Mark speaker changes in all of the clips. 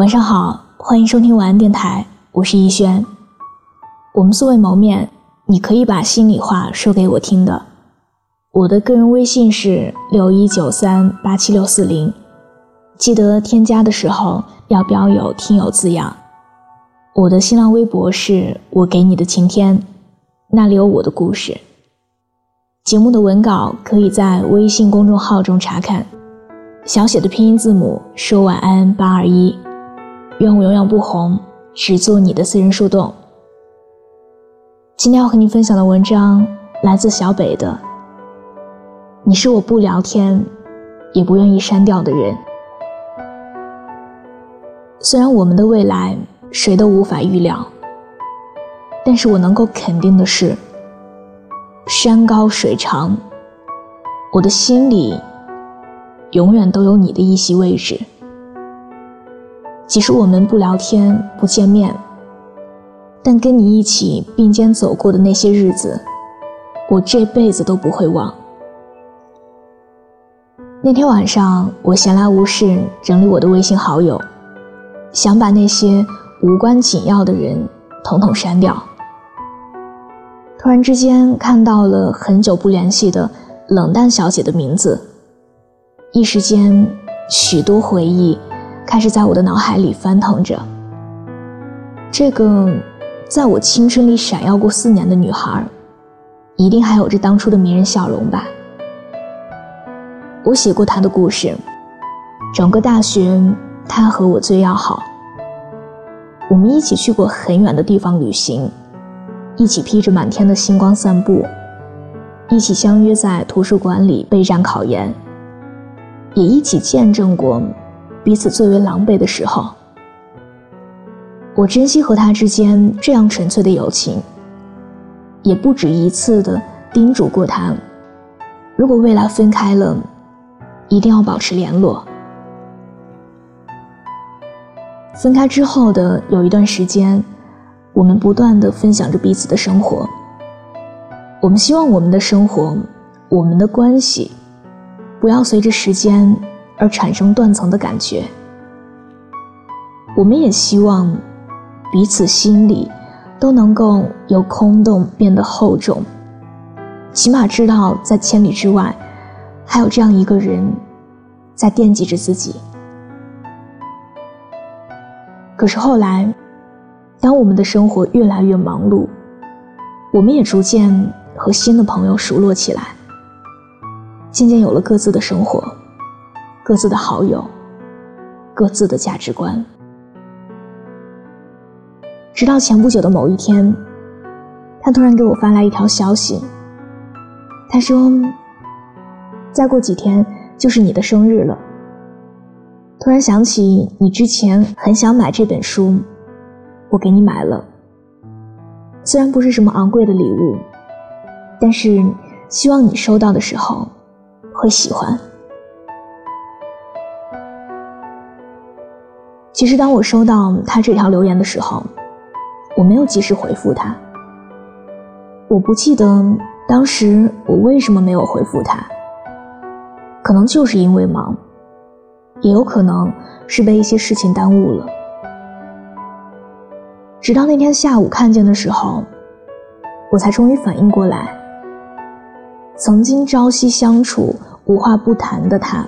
Speaker 1: 晚上好，欢迎收听晚安电台，我是逸轩。我们素未谋面，你可以把心里话说给我听的。我的个人微信是六一九三八七六四零，记得添加的时候要标有“听友”字样。我的新浪微博是我给你的晴天，那里有我的故事。节目的文稿可以在微信公众号中查看，小写的拼音字母说晚安八二一。愿我永远不红，只做你的私人树洞。今天要和你分享的文章来自小北的。你是我不聊天，也不愿意删掉的人。虽然我们的未来谁都无法预料，但是我能够肯定的是，山高水长，我的心里永远都有你的一席位置。即使我们不聊天、不见面，但跟你一起并肩走过的那些日子，我这辈子都不会忘。那天晚上，我闲来无事整理我的微信好友，想把那些无关紧要的人统统删掉。突然之间看到了很久不联系的冷淡小姐的名字，一时间许多回忆。开始在我的脑海里翻腾着。这个在我青春里闪耀过四年的女孩，一定还有着当初的迷人笑容吧？我写过她的故事，整个大学她和我最要好。我们一起去过很远的地方旅行，一起披着满天的星光散步，一起相约在图书馆里备战考研，也一起见证过。彼此最为狼狈的时候，我珍惜和他之间这样纯粹的友情，也不止一次的叮嘱过他，如果未来分开了，一定要保持联络。分开之后的有一段时间，我们不断的分享着彼此的生活。我们希望我们的生活，我们的关系，不要随着时间。而产生断层的感觉。我们也希望彼此心里都能够由空洞变得厚重，起码知道在千里之外还有这样一个人在惦记着自己。可是后来，当我们的生活越来越忙碌，我们也逐渐和新的朋友熟络起来，渐渐有了各自的生活。各自的好友，各自的价值观。直到前不久的某一天，他突然给我发来一条消息。他说：“再过几天就是你的生日了。突然想起你之前很想买这本书，我给你买了。虽然不是什么昂贵的礼物，但是希望你收到的时候会喜欢。”其实，当我收到他这条留言的时候，我没有及时回复他。我不记得当时我为什么没有回复他，可能就是因为忙，也有可能是被一些事情耽误了。直到那天下午看见的时候，我才终于反应过来，曾经朝夕相处、无话不谈的他，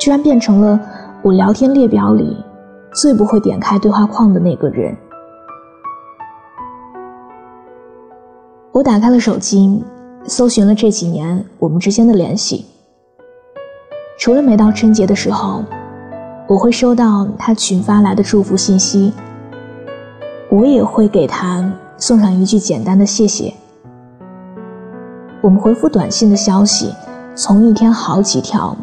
Speaker 1: 居然变成了我聊天列表里。最不会点开对话框的那个人。我打开了手机，搜寻了这几年我们之间的联系。除了每到春节的时候，我会收到他群发来的祝福信息，我也会给他送上一句简单的谢谢。我们回复短信的消息，从一天好几条，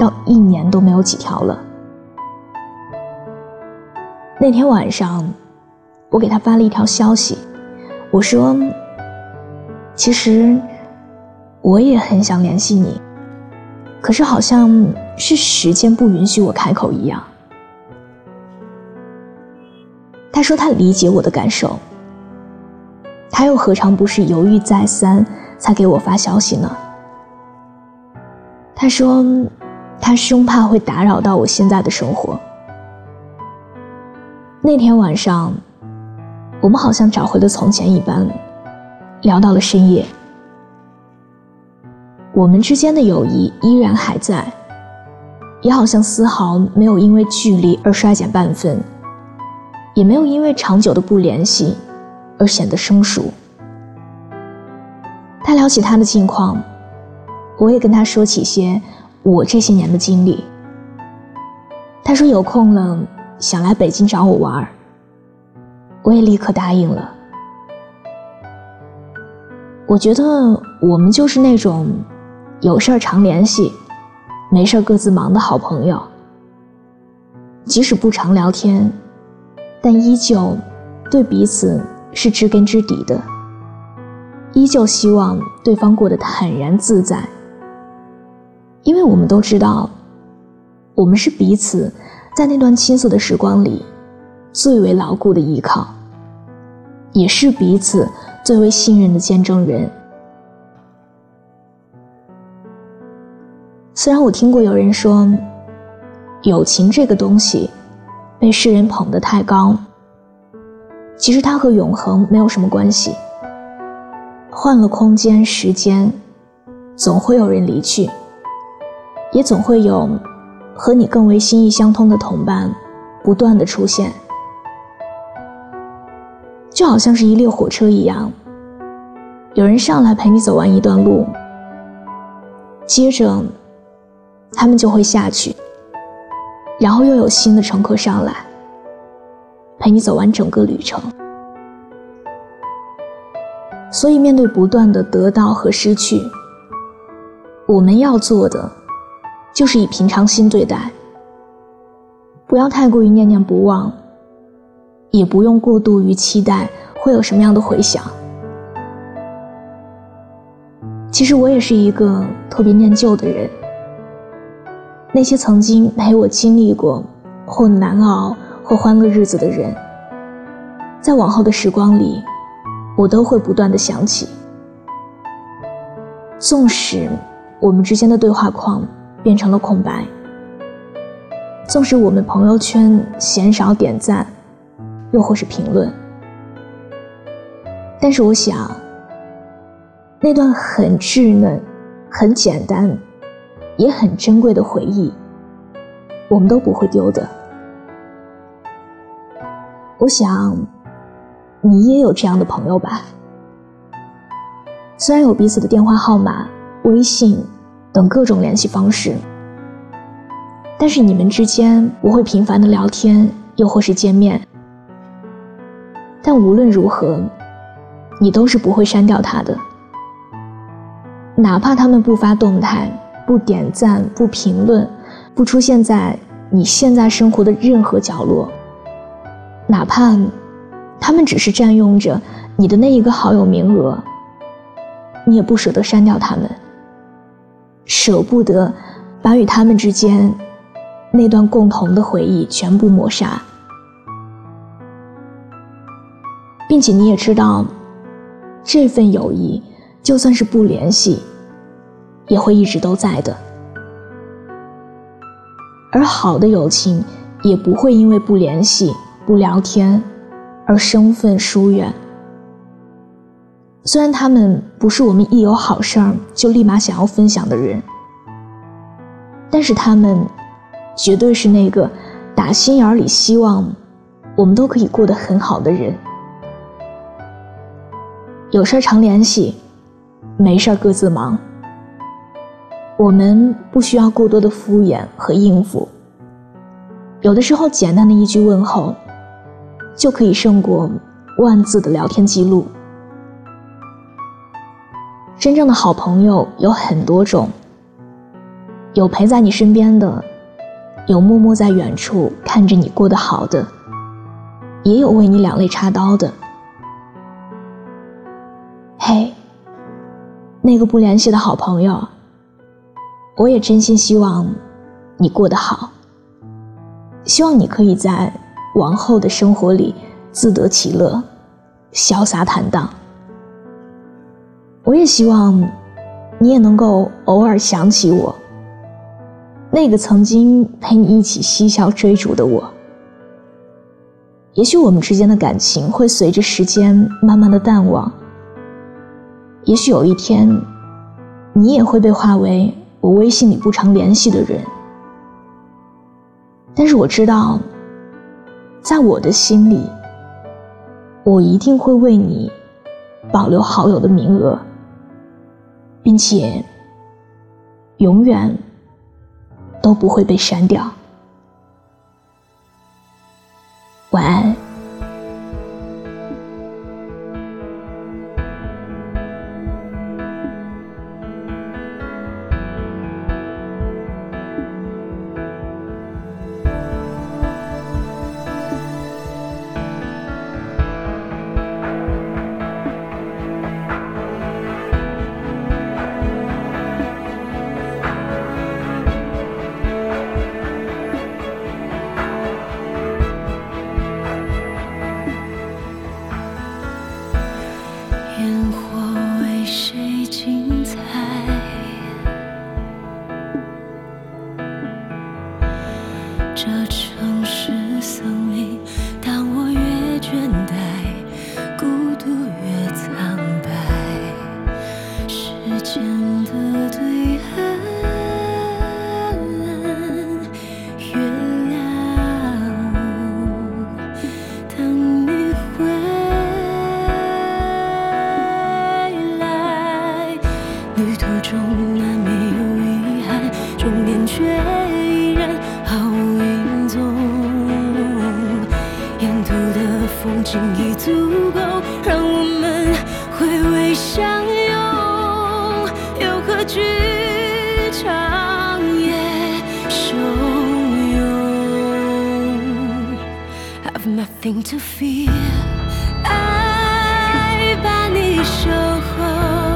Speaker 1: 到一年都没有几条了。那天晚上，我给他发了一条消息，我说：“其实我也很想联系你，可是好像是时间不允许我开口一样。”他说他理解我的感受，他又何尝不是犹豫再三才给我发消息呢？他说他生怕会打扰到我现在的生活。那天晚上，我们好像找回了从前一般，聊到了深夜。我们之间的友谊依然还在，也好像丝毫没有因为距离而衰减半分，也没有因为长久的不联系而显得生疏。他聊起他的近况，我也跟他说起些我这些年的经历。他说有空了想来北京找我玩我也立刻答应了。我觉得我们就是那种有事儿常联系，没事儿各自忙的好朋友。即使不常聊天，但依旧对彼此是知根知底的，依旧希望对方过得坦然自在，因为我们都知道。我们是彼此在那段青涩的时光里最为牢固的依靠，也是彼此最为信任的见证人。虽然我听过有人说，友情这个东西被世人捧得太高，其实它和永恒没有什么关系。换了空间、时间，总会有人离去，也总会有。和你更为心意相通的同伴，不断的出现，就好像是一列火车一样，有人上来陪你走完一段路，接着他们就会下去，然后又有新的乘客上来，陪你走完整个旅程。所以，面对不断的得到和失去，我们要做的。就是以平常心对待，不要太过于念念不忘，也不用过度于期待会有什么样的回响。其实我也是一个特别念旧的人，那些曾经陪我经历过或难熬或欢乐日子的人，在往后的时光里，我都会不断的想起。纵使我们之间的对话框。变成了空白。纵使我们朋友圈鲜少点赞，又或是评论，但是我想，那段很稚嫩、很简单、也很珍贵的回忆，我们都不会丢的。我想，你也有这样的朋友吧？虽然有彼此的电话号码、微信。等各种联系方式，但是你们之间不会频繁的聊天，又或是见面。但无论如何，你都是不会删掉他的，哪怕他们不发动态、不点赞、不评论、不出现在你现在生活的任何角落，哪怕他们只是占用着你的那一个好友名额，你也不舍得删掉他们。舍不得把与他们之间那段共同的回忆全部抹杀，并且你也知道，这份友谊就算是不联系，也会一直都在的。而好的友情也不会因为不联系、不聊天而生分疏远。虽然他们不是我们一有好事儿就立马想要分享的人，但是他们绝对是那个打心眼里希望我们都可以过得很好的人。有事儿常联系，没事儿各自忙。我们不需要过多的敷衍和应付，有的时候简单的一句问候，就可以胜过万字的聊天记录。真正的好朋友有很多种，有陪在你身边的，有默默在远处看着你过得好的，也有为你两肋插刀的。嘿，那个不联系的好朋友，我也真心希望你过得好，希望你可以在往后的生活里自得其乐，潇洒坦荡。我也希望，你也能够偶尔想起我，那个曾经陪你一起嬉笑追逐的我。也许我们之间的感情会随着时间慢慢的淡忘。也许有一天，你也会被划为我微信里不常联系的人。但是我知道，在我的心里，我一定会为你保留好友的名额，并且永远都不会被删掉。晚安。
Speaker 2: ？Have nothing to fear，爱把你守候。